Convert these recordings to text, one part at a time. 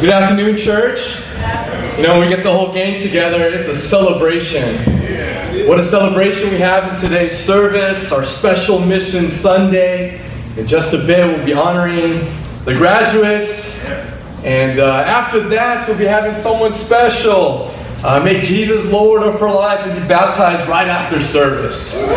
Good afternoon, church. You know, when we get the whole gang together, it's a celebration. What a celebration we have in today's service, our special mission Sunday. In just a bit, we'll be honoring the graduates. And uh, after that, we'll be having someone special uh, make Jesus Lord of her life and be baptized right after service.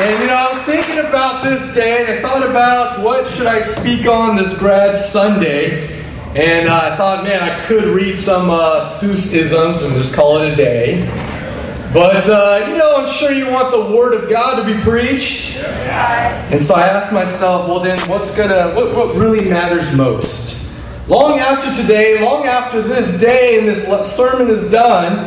And you know, thinking about this day and I thought about what should I speak on this grad Sunday. And uh, I thought, man, I could read some uh, Seuss isms and just call it a day. But, uh, you know, I'm sure you want the Word of God to be preached. And so I asked myself, well, then, what's gonna, what, what really matters most? Long after today, long after this day and this sermon is done,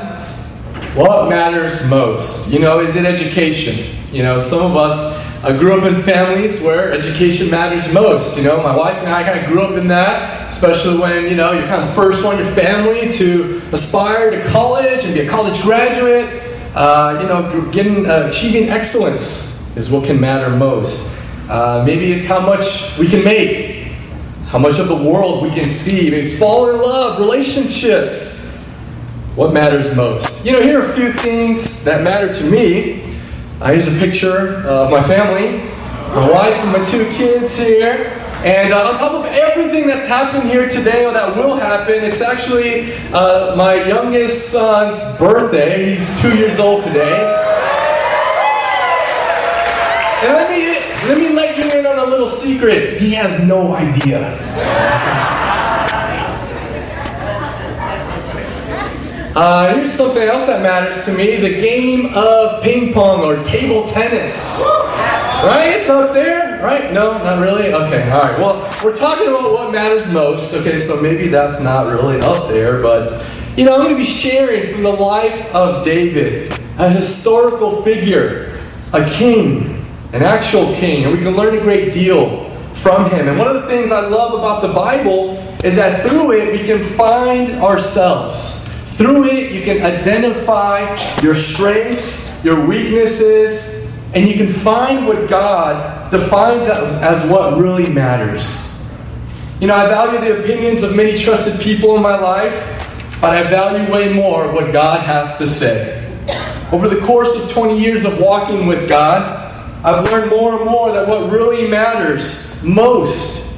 what matters most? You know, is it education? You know, some of us uh, grew up in families where education matters most. You know, my wife and I kind of grew up in that, especially when, you know, you're kind of first one in your family to aspire to college and be a college graduate. Uh, you know, getting, uh, achieving excellence is what can matter most. Uh, maybe it's how much we can make, how much of the world we can see. Maybe it's fall in love, relationships. What matters most? You know, here are a few things that matter to me. Uh, here's a picture of my family, my wife and my two kids here. And uh, on top of everything that's happened here today or that will happen, it's actually uh, my youngest son's birthday. He's two years old today. And let me, let me let you in on a little secret. He has no idea. Uh, here's something else that matters to me the game of ping pong or table tennis. Right? It's up there? Right? No, not really? Okay, all right. Well, we're talking about what matters most. Okay, so maybe that's not really up there, but you know, I'm going to be sharing from the life of David, a historical figure, a king, an actual king, and we can learn a great deal from him. And one of the things I love about the Bible is that through it we can find ourselves. Through it, you can identify your strengths, your weaknesses, and you can find what God defines as what really matters. You know, I value the opinions of many trusted people in my life, but I value way more what God has to say. Over the course of 20 years of walking with God, I've learned more and more that what really matters most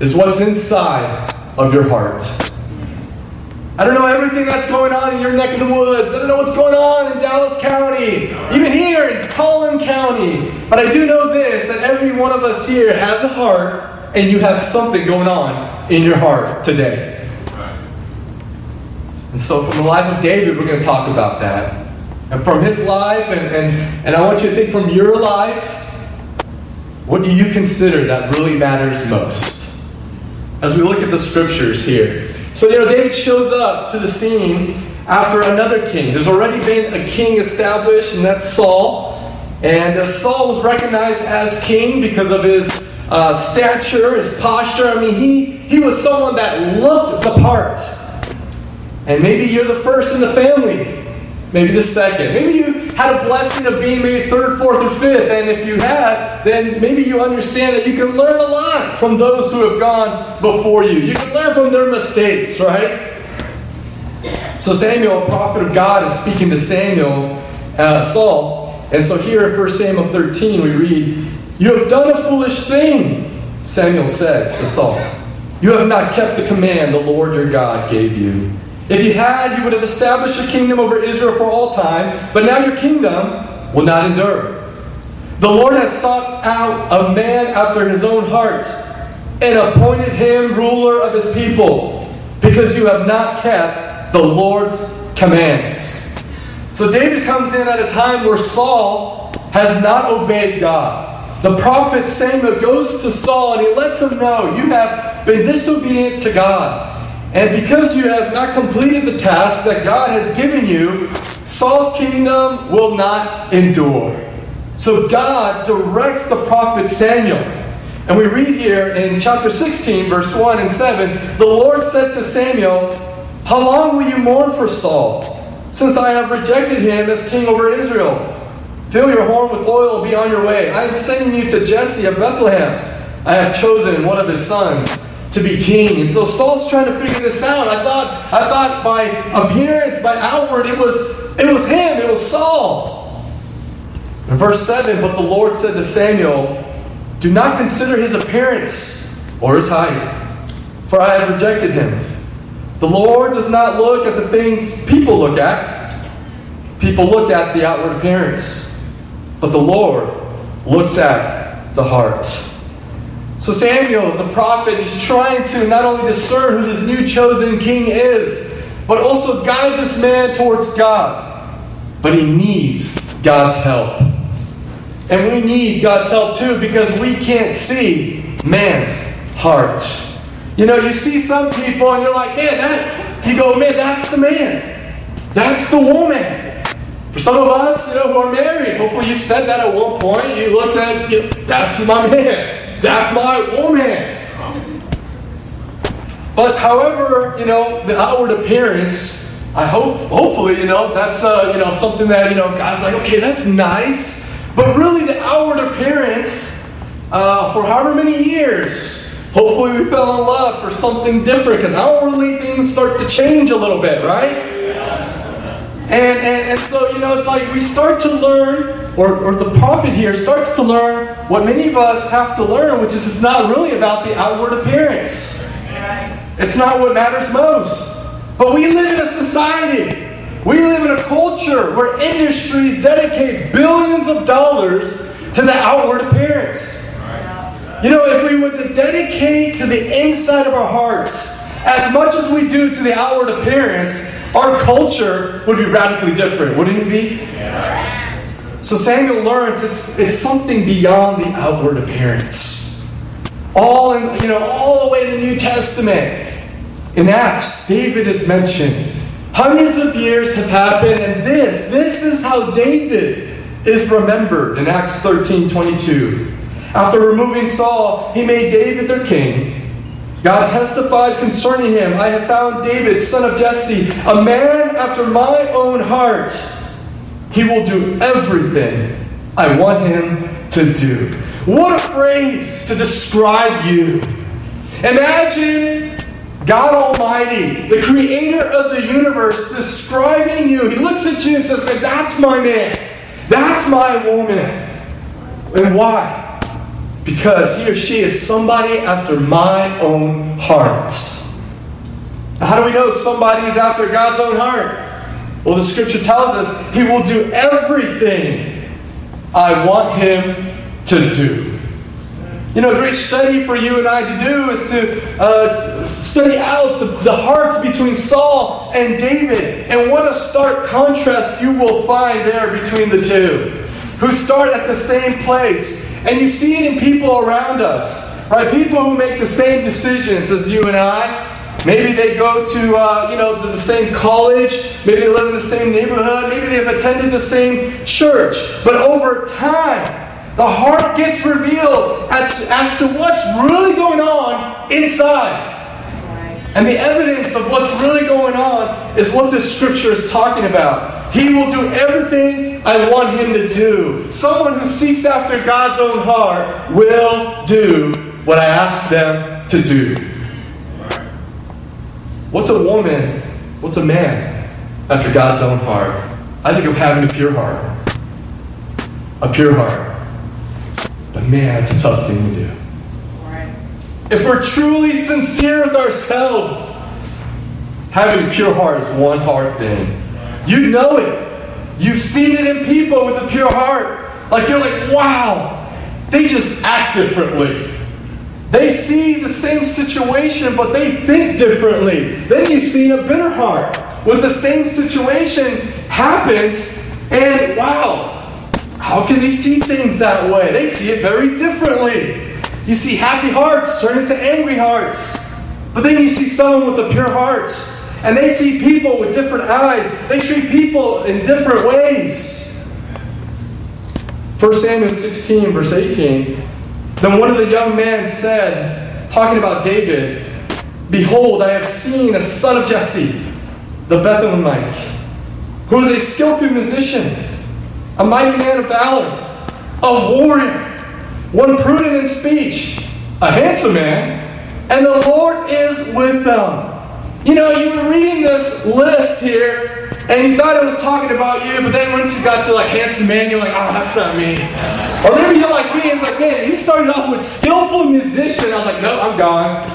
is what's inside of your heart. I don't know everything that's going on in your neck of the woods. I don't know what's going on in Dallas County, even here in Collin County. But I do know this that every one of us here has a heart, and you have something going on in your heart today. And so, from the life of David, we're going to talk about that. And from his life, and, and, and I want you to think from your life, what do you consider that really matters most? As we look at the scriptures here. So, you know, David shows up to the scene after another king. There's already been a king established, and that's Saul. And uh, Saul was recognized as king because of his uh, stature, his posture. I mean, he, he was someone that looked the part. And maybe you're the first in the family maybe the second. Maybe you had a blessing of being maybe third, fourth, or fifth, and if you had, then maybe you understand that you can learn a lot from those who have gone before you. You can learn from their mistakes, right? So Samuel, prophet of God, is speaking to Samuel, uh, Saul, and so here in 1 Samuel 13 we read, "You have done a foolish thing," Samuel said to Saul. "You have not kept the command the Lord your God gave you." If you had, you would have established a kingdom over Israel for all time, but now your kingdom will not endure. The Lord has sought out a man after his own heart and appointed him ruler of his people because you have not kept the Lord's commands. So David comes in at a time where Saul has not obeyed God. The prophet Samuel goes to Saul and he lets him know you have been disobedient to God. And because you have not completed the task that God has given you, Saul's kingdom will not endure. So God directs the prophet Samuel. And we read here in chapter 16, verse 1 and 7 the Lord said to Samuel, How long will you mourn for Saul, since I have rejected him as king over Israel? Fill your horn with oil and be on your way. I am sending you to Jesse of Bethlehem. I have chosen one of his sons to be king. And so Saul's trying to figure this out. I thought, I thought by appearance, by outward, it was it was him, it was Saul. In verse 7, but the Lord said to Samuel, Do not consider his appearance or his height, for I have rejected him. The Lord does not look at the things people look at. People look at the outward appearance, but the Lord looks at the heart. So Samuel is a prophet. He's trying to not only discern who this new chosen king is, but also guide this man towards God. But he needs God's help. And we need God's help too because we can't see man's heart. You know, you see some people and you're like, man, that, you go, man, that's the man. That's the woman. For some of us, you know, who are married, hopefully you said that at one point. You looked at, you, that's my man. That's my woman. But however, you know, the outward appearance, I hope, hopefully, you know, that's, uh, you know, something that, you know, God's like, okay, that's nice. But really, the outward appearance, uh, for however many years, hopefully we fell in love for something different because outwardly things start to change a little bit, right? And, and, and so, you know, it's like we start to learn, or, or the prophet here starts to learn what many of us have to learn, which is it's not really about the outward appearance. It's not what matters most. But we live in a society, we live in a culture where industries dedicate billions of dollars to the outward appearance. You know, if we were to dedicate to the inside of our hearts as much as we do to the outward appearance, our culture would be radically different, wouldn't it be? So Samuel learns it's, it's something beyond the outward appearance. All in, you know, all the way in the New Testament. In Acts, David is mentioned. Hundreds of years have happened, and this, this is how David is remembered in Acts 13 22. After removing Saul, he made David their king. God testified concerning him I have found David, son of Jesse, a man after my own heart. He will do everything I want him to do. What a phrase to describe you. Imagine God Almighty, the creator of the universe, describing you. He looks at you and says, that's my man. That's my woman. And why? Because he or she is somebody after my own heart. How do we know somebody is after God's own heart? Well, the scripture tells us he will do everything I want him to do. You know, a great study for you and I to do is to uh, study out the, the hearts between Saul and David. And what a stark contrast you will find there between the two, who start at the same place. And you see it in people around us, right? People who make the same decisions as you and I. Maybe they go to, uh, you know, the same college. Maybe they live in the same neighborhood. Maybe they've attended the same church. But over time, the heart gets revealed as, as to what's really going on inside. And the evidence of what's really going on is what this scripture is talking about. He will do everything I want him to do. Someone who seeks after God's own heart will do what I ask them to do. What's a woman? What's a man after God's own heart? I think of having a pure heart. A pure heart. But man, it's a tough thing to do. If we're truly sincere with ourselves, having a pure heart is one hard thing. You know it. You've seen it in people with a pure heart. Like you're like, wow, they just act differently. They see the same situation, but they think differently. Then you've seen a bitter heart. With the same situation happens, and wow, how can they see things that way? They see it very differently. You see happy hearts turn into angry hearts. But then you see someone with a pure heart, and they see people with different eyes. They treat people in different ways. 1 Samuel 16, verse 18. Then one of the young men said, talking about David, Behold, I have seen a son of Jesse, the Bethlehemite, who is a skillful musician, a mighty man of valor, a warrior, one prudent in speech, a handsome man, and the Lord is with them. You know, you were reading this list here, and you thought it was talking about you, but then once you got to like handsome man, you're like, oh, that's not me. Or maybe you're like me, and it's like, man, he started off with skillful musician. I was like, no, I'm gone.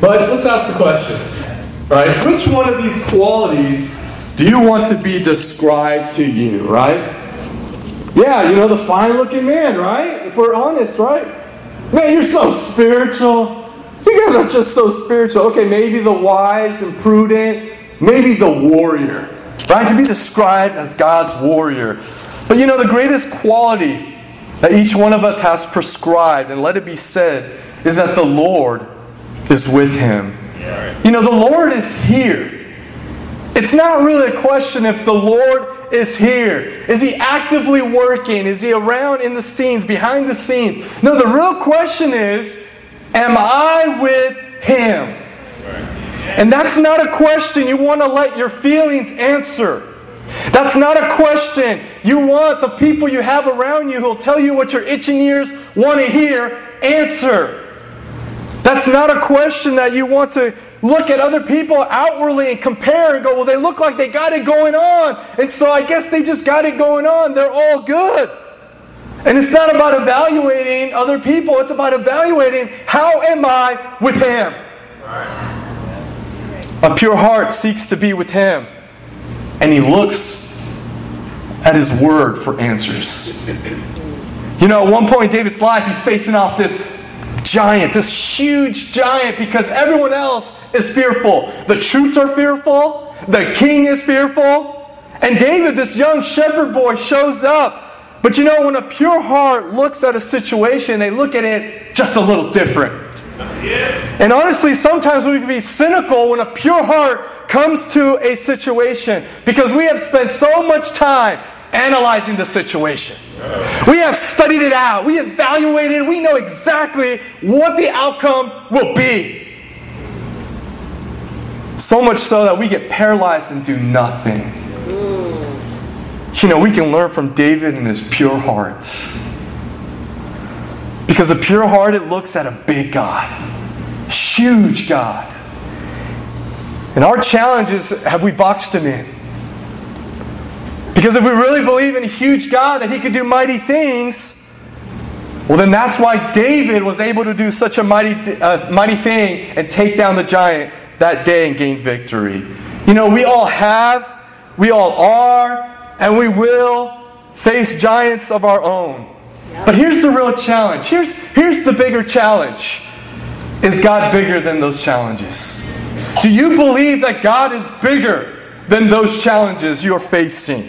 But let's ask the question, right? Which one of these qualities do you want to be described to you, right? Yeah, you know, the fine looking man, right? If we're honest, right? Man, you're so spiritual. You guys are just so spiritual. Okay, maybe the wise and prudent, maybe the warrior, right? To be described as God's warrior. But you know, the greatest quality that each one of us has prescribed, and let it be said, is that the Lord is with him. You know, the Lord is here. It's not really a question if the Lord is here. Is he actively working? Is he around in the scenes, behind the scenes? No, the real question is Am I with him? And that's not a question you want to let your feelings answer. That's not a question you want the people you have around you who'll tell you what your itching ears want to hear answer. That's not a question that you want to look at other people outwardly and compare and go, well, they look like they got it going on. And so I guess they just got it going on. They're all good. And it's not about evaluating other people, it's about evaluating how am I with Him? A pure heart seeks to be with Him, and he looks at His Word for answers. You know, at one point in David's life, he's facing off this giant, this huge giant, because everyone else is fearful. The troops are fearful. The king is fearful. And David, this young shepherd boy, shows up. But you know, when a pure heart looks at a situation, they look at it just a little different. And honestly, sometimes we can be cynical when a pure heart comes to a situation because we have spent so much time analyzing the situation. We have studied it out, we evaluated, we know exactly what the outcome will be. So much so that we get paralyzed and do nothing. You know, we can learn from David and his pure heart. Because a pure heart, it looks at a big God, huge God. And our challenge is have we boxed him in? Because if we really believe in a huge God that he could do mighty things, well, then that's why David was able to do such a mighty, uh, mighty thing and take down the giant that day and gain victory. You know, we all have, we all are, and we will face giants of our own. But here's the real challenge. Here's, here's the bigger challenge. Is God bigger than those challenges? Do you believe that God is bigger than those challenges you're facing?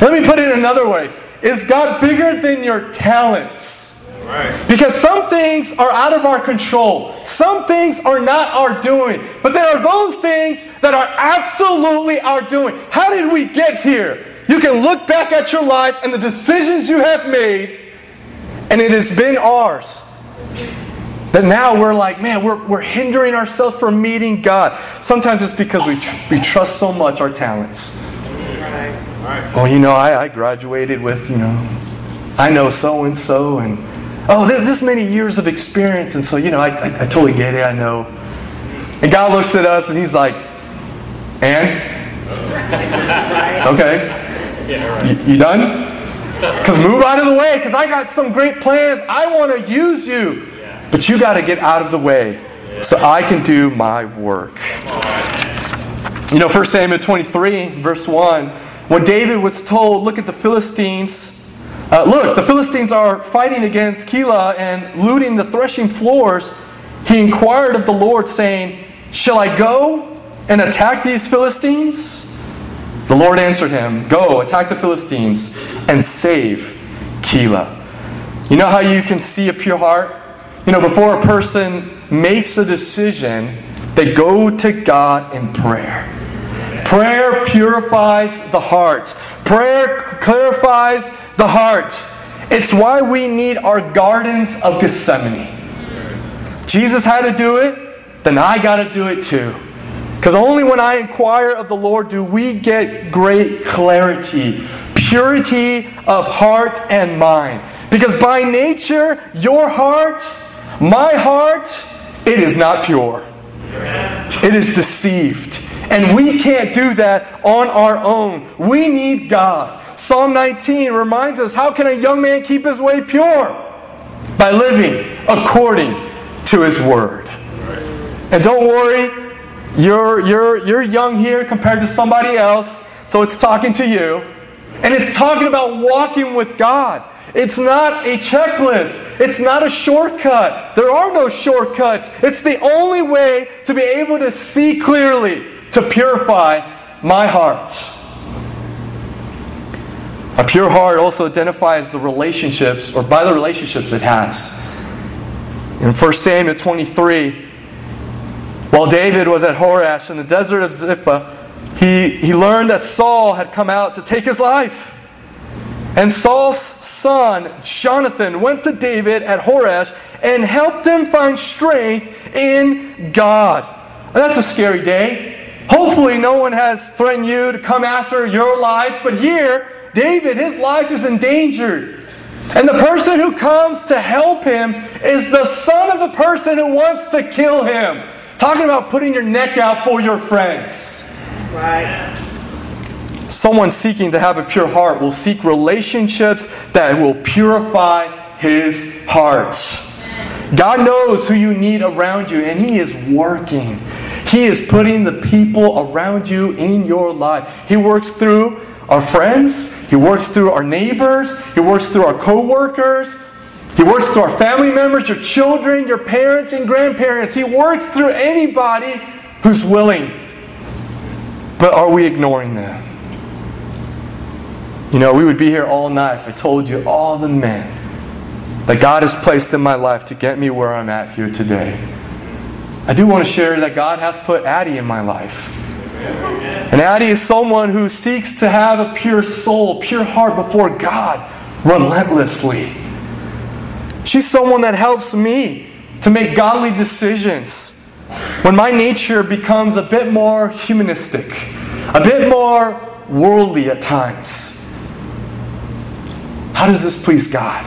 Let me put it another way. Is God bigger than your talents? Because some things are out of our control. Some things are not our doing. But there are those things that are absolutely our doing. How did we get here? You can look back at your life and the decisions you have made, and it has been ours. That now we're like, man, we're, we're hindering ourselves from meeting God. Sometimes it's because we, tr- we trust so much our talents. Well, you know, I, I graduated with, you know, I know so and so, and oh, this, this, many years of experience, and so, you know, I, I, I totally get it, I know. And God looks at us and He's like, and? Okay. You, you done? Because move out of the way, because I got some great plans. I want to use you. But you got to get out of the way so I can do my work. You know, 1 Samuel 23, verse 1, when David was told, look at the Philistines uh, look, the Philistines are fighting against Keilah and looting the threshing floors. He inquired of the Lord, saying, Shall I go and attack these Philistines? The Lord answered him, Go, attack the Philistines and save Keilah. You know how you can see a pure heart? You know, before a person makes a decision, they go to God in prayer. Prayer purifies the heart. Prayer clarifies the heart. It's why we need our gardens of Gethsemane. Jesus had to do it, then I got to do it too. Because only when I inquire of the Lord do we get great clarity, purity of heart and mind. Because by nature, your heart, my heart, it is not pure. It is deceived. And we can't do that on our own. We need God. Psalm 19 reminds us how can a young man keep his way pure? By living according to his word. And don't worry, you're, you're, you're young here compared to somebody else, so it's talking to you. And it's talking about walking with God. It's not a checklist. It's not a shortcut. There are no shortcuts. It's the only way to be able to see clearly, to purify my heart. A pure heart also identifies the relationships, or by the relationships it has. In 1 Samuel 23, while David was at Horesh in the desert of Ziph, he, he learned that Saul had come out to take his life. And Saul's son, Jonathan, went to David at Horesh and helped him find strength in God. That's a scary day. Hopefully, no one has threatened you to come after your life, but here, David, his life is endangered. And the person who comes to help him is the son of the person who wants to kill him. Talking about putting your neck out for your friends. Right. Someone seeking to have a pure heart will seek relationships that will purify his heart. God knows who you need around you, and He is working. He is putting the people around you in your life. He works through our friends, He works through our neighbors, He works through our co workers, He works through our family members, your children, your parents, and grandparents. He works through anybody who's willing. But are we ignoring them? You know, we would be here all night if I told you all the men that God has placed in my life to get me where I'm at here today. I do want to share that God has put Addie in my life. And Addie is someone who seeks to have a pure soul, pure heart before God relentlessly. She's someone that helps me to make godly decisions when my nature becomes a bit more humanistic, a bit more worldly at times. How does this please God?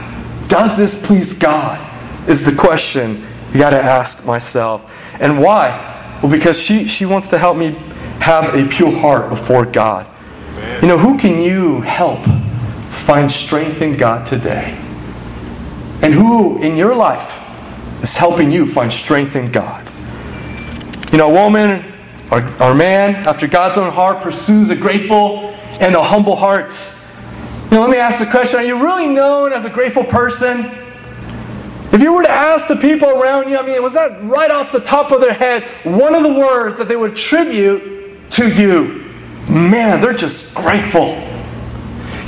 Does this please God? Is the question you got to ask myself. And why? Well, because she, she wants to help me have a pure heart before God. You know, who can you help find strength in God today? And who in your life is helping you find strength in God? You know, a woman or, or man, after God's own heart, pursues a grateful and a humble heart. You know, let me ask the question Are you really known as a grateful person? If you were to ask the people around you, I mean, was that right off the top of their head one of the words that they would attribute to you? Man, they're just grateful.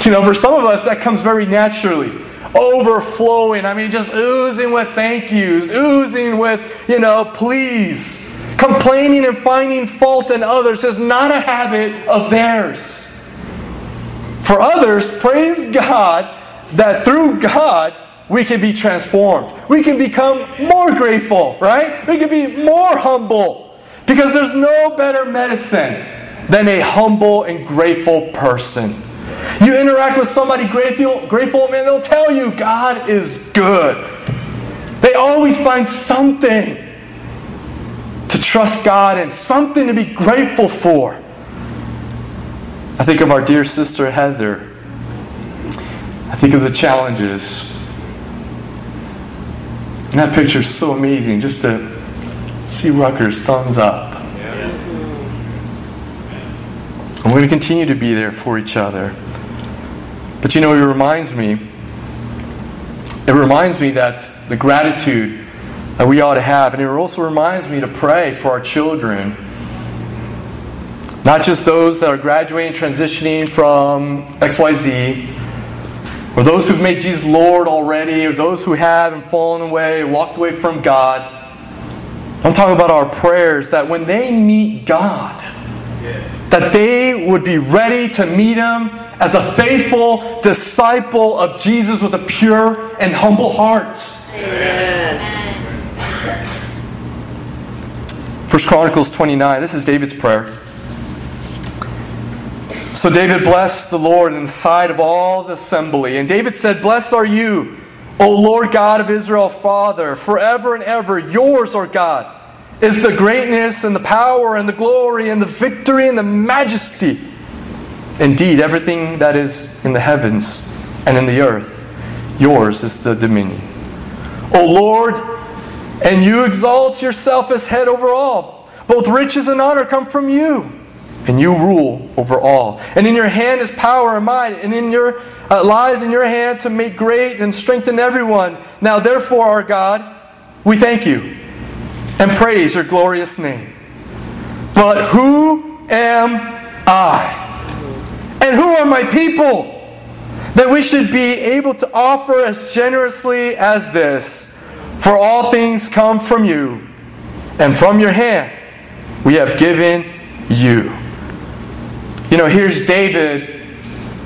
You know, for some of us, that comes very naturally. Overflowing. I mean, just oozing with thank yous, oozing with, you know, please. Complaining and finding fault in others is not a habit of theirs. For others, praise God that through God we can be transformed. We can become more grateful, right? We can be more humble. Because there's no better medicine than a humble and grateful person. You interact with somebody grateful, grateful, man, they'll tell you God is good. They always find something to trust God and something to be grateful for. I think of our dear sister Heather. I think of the challenges. And that picture is so amazing just to see Rutgers thumbs up. And we're going to continue to be there for each other. But you know, it reminds me, it reminds me that the gratitude that we ought to have, and it also reminds me to pray for our children not just those that are graduating, transitioning from XYZ, or those who've made Jesus Lord already, or those who have and fallen away, walked away from God. I'm talking about our prayers that when they meet God, that they would be ready to meet Him as a faithful disciple of Jesus with a pure and humble heart. Amen. First Chronicles 29, this is David's prayer. So David blessed the Lord in the sight of all the assembly. And David said, Blessed are you, O Lord God of Israel, Father, forever and ever, yours, O God, is the greatness and the power and the glory and the victory and the majesty. Indeed, everything that is in the heavens and in the earth, yours is the dominion. O Lord, and you exalt yourself as head over all. Both riches and honor come from you, and you rule over all. And in your hand is power and might, and in your uh, lies in your hand to make great and strengthen everyone. Now, therefore, our God, we thank you and praise your glorious name. But who am I? And who are my people? That we should be able to offer as generously as this. For all things come from you, and from your hand we have given you. You know, here's David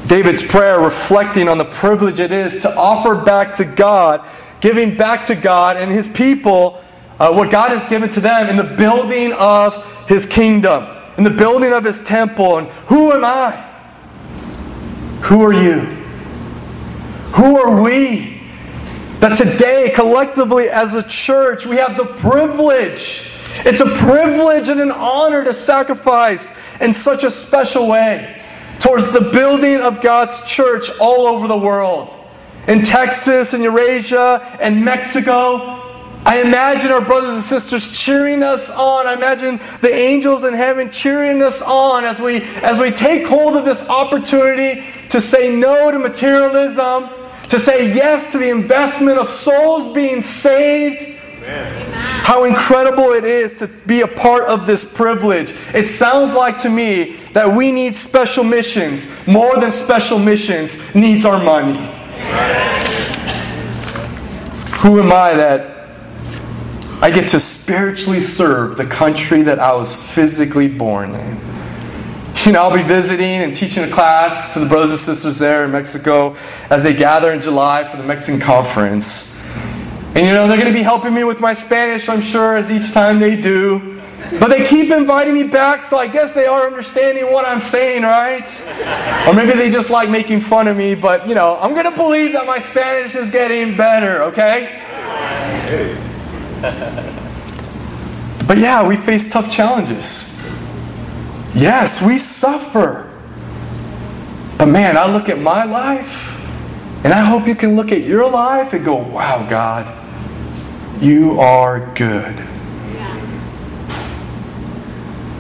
David's prayer reflecting on the privilege it is to offer back to God, giving back to God and his people uh, what God has given to them in the building of his kingdom, in the building of his temple. And who am I? Who are you? Who are we? That today, collectively as a church, we have the privilege. It's a privilege and an honor to sacrifice in such a special way towards the building of God's church all over the world. In Texas and Eurasia and Mexico, I imagine our brothers and sisters cheering us on. I imagine the angels in heaven cheering us on as we as we take hold of this opportunity to say no to materialism, to say yes to the investment of souls being saved. Amen. How incredible it is to be a part of this privilege. It sounds like to me that we need special missions more than special missions needs our money. Who am I that I get to spiritually serve the country that I was physically born in? You know, I'll be visiting and teaching a class to the brothers and sisters there in Mexico as they gather in July for the Mexican conference. And you know, they're going to be helping me with my Spanish, I'm sure, as each time they do. But they keep inviting me back, so I guess they are understanding what I'm saying, right? Or maybe they just like making fun of me, but you know, I'm going to believe that my Spanish is getting better, okay? But yeah, we face tough challenges. Yes, we suffer. But man, I look at my life, and I hope you can look at your life and go, wow, God, you are good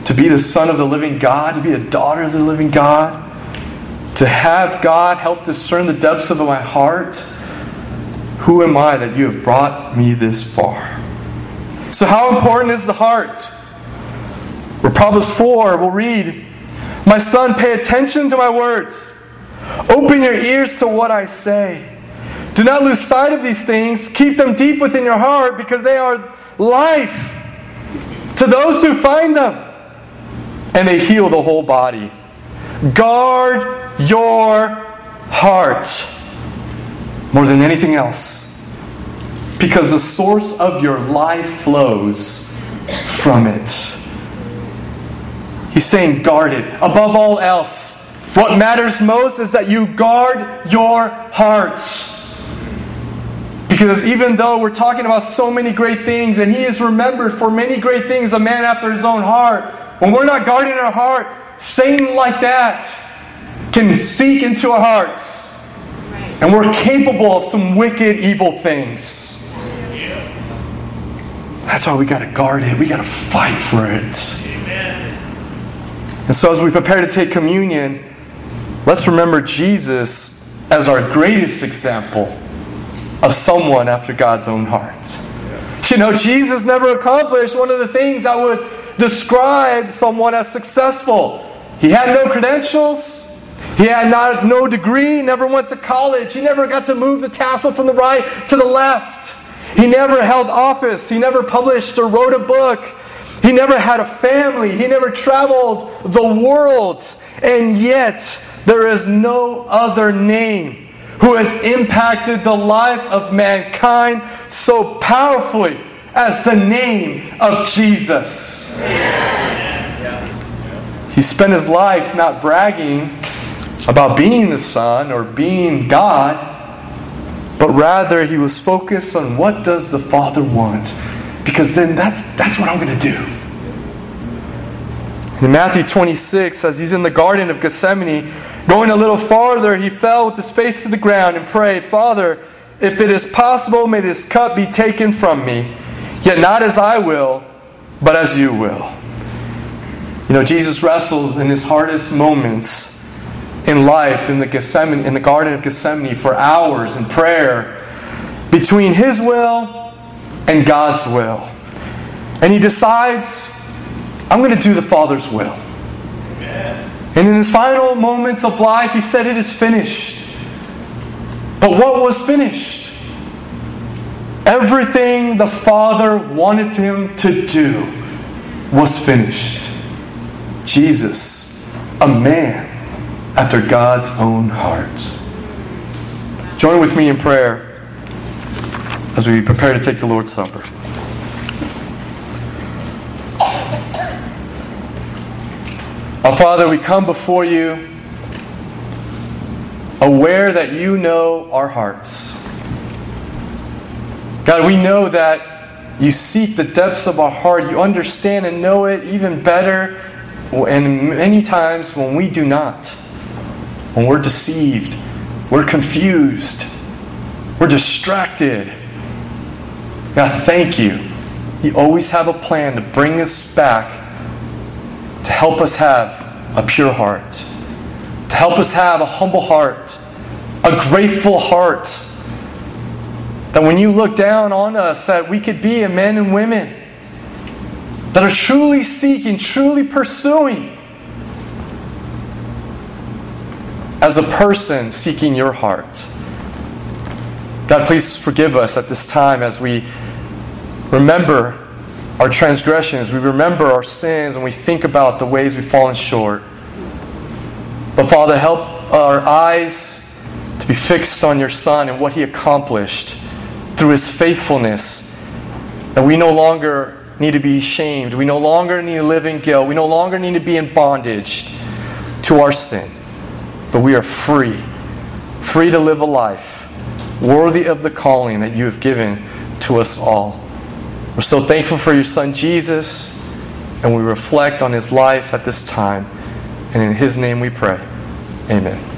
to be the son of the living God, to be a daughter of the living God, to have God help discern the depths of my heart. Who am I that you have brought me this far? So, how important is the heart? Proverbs 4, we'll read, My son, pay attention to my words. Open your ears to what I say. Do not lose sight of these things. Keep them deep within your heart because they are life to those who find them and they heal the whole body. Guard your heart more than anything else because the source of your life flows from it. He's saying, guard it. Above all else, what matters most is that you guard your heart. Because even though we're talking about so many great things, and he is remembered for many great things, a man after his own heart, when we're not guarding our heart, Satan like that can seek into our hearts. And we're capable of some wicked, evil things. That's why we got to guard it. We got to fight for it. Amen. And so, as we prepare to take communion, let's remember Jesus as our greatest example of someone after God's own heart. You know, Jesus never accomplished one of the things that would describe someone as successful. He had no credentials. He had not, no degree, never went to college. He never got to move the tassel from the right to the left. He never held office. He never published or wrote a book. He never had a family. He never traveled the world. And yet, there is no other name who has impacted the life of mankind so powerfully as the name of Jesus. He spent his life not bragging about being the Son or being God, but rather he was focused on what does the Father want? Because then that's, that's what I'm going to do. In Matthew 26, as he's in the Garden of Gethsemane, going a little farther, he fell with his face to the ground and prayed, Father, if it is possible, may this cup be taken from me, yet not as I will, but as you will. You know, Jesus wrestled in his hardest moments in life in the Gethsemane, in the Garden of Gethsemane for hours in prayer between his will and God's will. And he decides, I'm going to do the Father's will. And in his final moments of life, he said, It is finished. But what was finished? Everything the Father wanted him to do was finished. Jesus, a man after God's own heart. Join with me in prayer as we prepare to take the Lord's Supper. Our Father, we come before you aware that you know our hearts. God, we know that you seek the depths of our heart. You understand and know it even better, and many times when we do not, when we're deceived, we're confused, we're distracted. God, thank you. You always have a plan to bring us back to help us have a pure heart, to help us have a humble heart, a grateful heart. That when you look down on us, that we could be a men and women that are truly seeking, truly pursuing, as a person seeking your heart. God, please forgive us at this time as we remember our transgressions, we remember our sins, and we think about the ways we've fallen short. But Father, help our eyes to be fixed on your Son and what he accomplished through his faithfulness. That we no longer need to be shamed. We no longer need to live in guilt. We no longer need to be in bondage to our sin. But we are free, free to live a life worthy of the calling that you have given to us all. We're so thankful for your son Jesus, and we reflect on his life at this time. And in his name we pray. Amen.